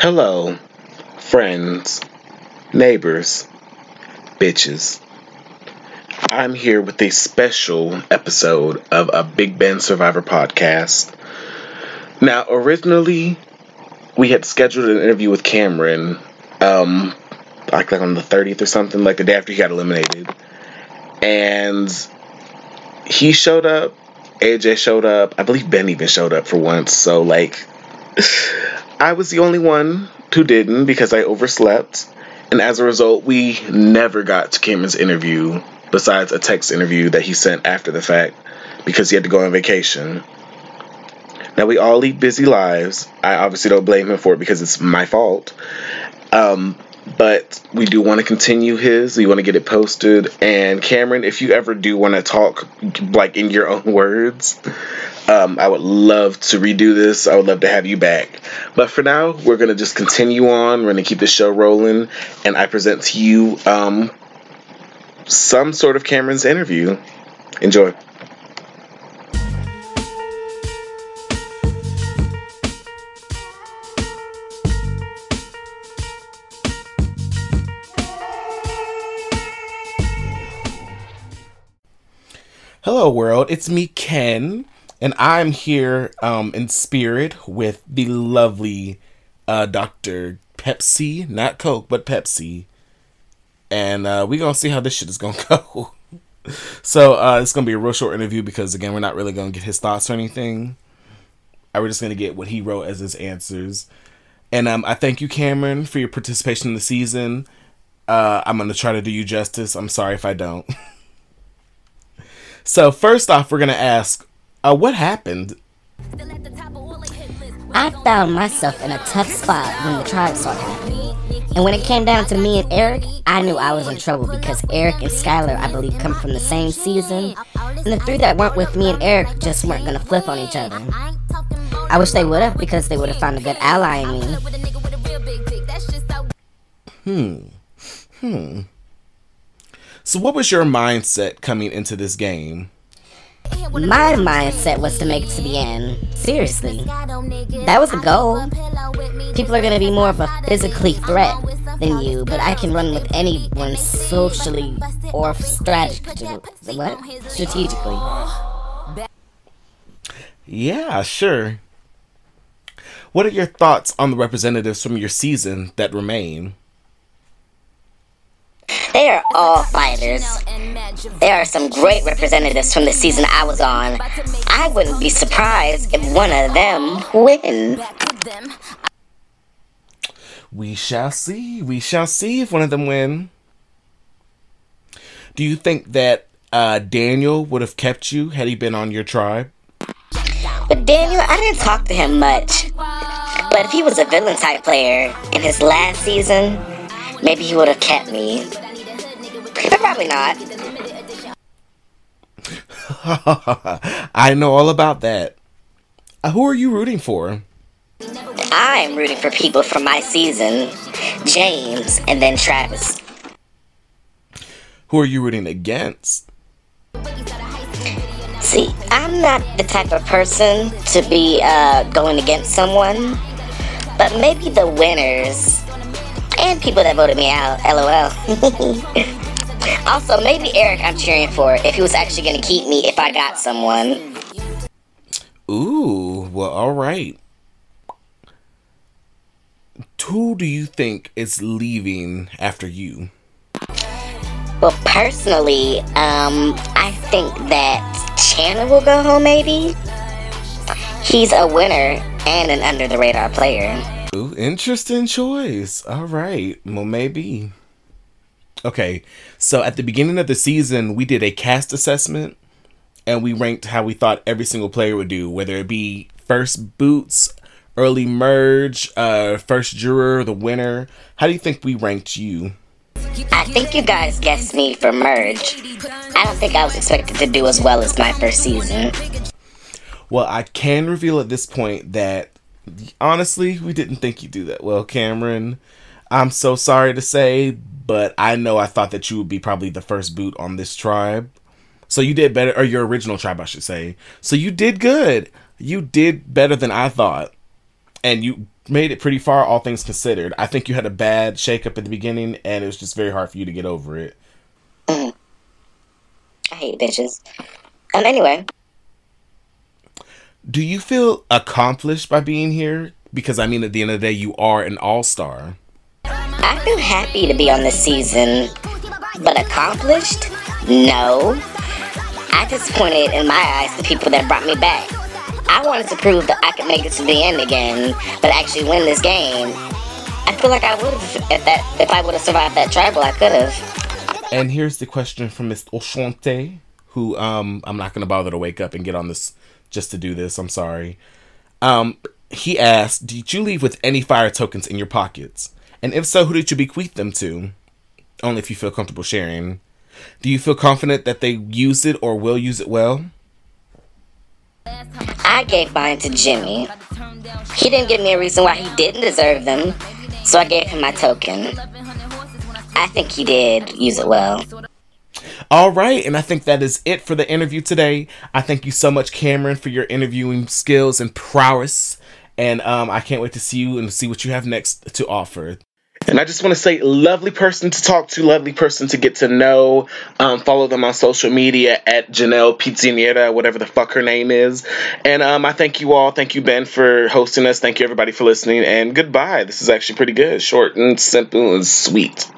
Hello, friends, neighbors, bitches. I'm here with a special episode of a Big Ben Survivor podcast. Now, originally, we had scheduled an interview with Cameron, um, like, on the 30th or something, like the day after he got eliminated. And he showed up, AJ showed up, I believe Ben even showed up for once, so, like, I was the only one who didn't because I overslept. And as a result, we never got to Cameron's interview besides a text interview that he sent after the fact because he had to go on vacation. Now, we all lead busy lives. I obviously don't blame him for it because it's my fault. Um, but we do want to continue his. We want to get it posted. And Cameron, if you ever do want to talk like in your own words, um, I would love to redo this. I would love to have you back. But for now, we're gonna just continue on. We're gonna keep the show rolling, and I present to you um, some sort of Cameron's interview. Enjoy. Hello, world. It's me, Ken, and I'm here um, in spirit with the lovely uh, Dr. Pepsi, not Coke, but Pepsi. And uh, we're going to see how this shit is going to go. so uh, it's going to be a real short interview because, again, we're not really going to get his thoughts or anything. I we're just going to get what he wrote as his answers. And um, I thank you, Cameron, for your participation in the season. Uh, I'm going to try to do you justice. I'm sorry if I don't. so, first off, we're going to ask uh, what happened? I found myself in a tough spot when the tribe started happening. And when it came down to me and Eric, I knew I was in trouble because Eric and Skylar, I believe, come from the same season. And the three that weren't with me and Eric just weren't gonna flip on each other. I wish they would have because they would have found a good ally in me. Hmm. Hmm. So, what was your mindset coming into this game? My mindset was to make it to the end. Seriously. That was the goal. People are gonna be more of a physically threat than you, but I can run with anyone socially or strategically. What? Strategically. Yeah, sure. What are your thoughts on the representatives from your season that remain? They are all fighters. There are some great representatives from the season I was on. I wouldn't be surprised if one of them win. We shall see. We shall see if one of them win. Do you think that uh, Daniel would have kept you had he been on your tribe? But Daniel, I didn't talk to him much. But if he was a villain type player in his last season, maybe he would have kept me. Probably not. I know all about that. Uh, who are you rooting for? I'm rooting for people from my season James and then Travis. Who are you rooting against? See, I'm not the type of person to be uh, going against someone, but maybe the winners and people that voted me out, lol. Also, maybe Eric I'm cheering for if he was actually going to keep me if I got someone. Ooh, well, all right. Who do you think is leaving after you? Well, personally, um, I think that Chandler will go home, maybe. He's a winner and an under the radar player. Ooh, interesting choice. All right. Well, maybe. Okay, so at the beginning of the season, we did a cast assessment and we ranked how we thought every single player would do, whether it be first boots, early merge, uh, first juror, the winner. How do you think we ranked you? I think you guys guessed me for merge. I don't think I was expected to do as well as my first season. Well, I can reveal at this point that honestly, we didn't think you'd do that well, Cameron. I'm so sorry to say, but I know I thought that you would be probably the first boot on this tribe. So you did better, or your original tribe, I should say. So you did good. You did better than I thought. And you made it pretty far, all things considered. I think you had a bad shakeup at the beginning, and it was just very hard for you to get over it. Mm. I hate bitches. Um, anyway. Do you feel accomplished by being here? Because I mean, at the end of the day, you are an all star. I feel happy to be on this season, but accomplished? No. I disappointed in my eyes the people that brought me back. I wanted to prove that I could make it to the end again, but actually win this game. I feel like I would have if that if I would have survived that tribal. I could have. And here's the question from Miss Oshante, who um I'm not gonna bother to wake up and get on this just to do this. I'm sorry. Um, he asked, "Did you leave with any fire tokens in your pockets? And if so, who did you bequeath them to? Only if you feel comfortable sharing. Do you feel confident that they used it or will use it well?" I gave mine to Jimmy. He didn't give me a reason why he didn't deserve them, so I gave him my token. I think he did use it well. All right, and I think that is it for the interview today. I thank you so much, Cameron, for your interviewing skills and prowess. And um, I can't wait to see you and see what you have next to offer. And I just want to say, lovely person to talk to, lovely person to get to know. Um, follow them on social media at Janelle Pizziniera, whatever the fuck her name is. And um, I thank you all. Thank you, Ben, for hosting us. Thank you, everybody, for listening. And goodbye. This is actually pretty good. Short and simple and sweet.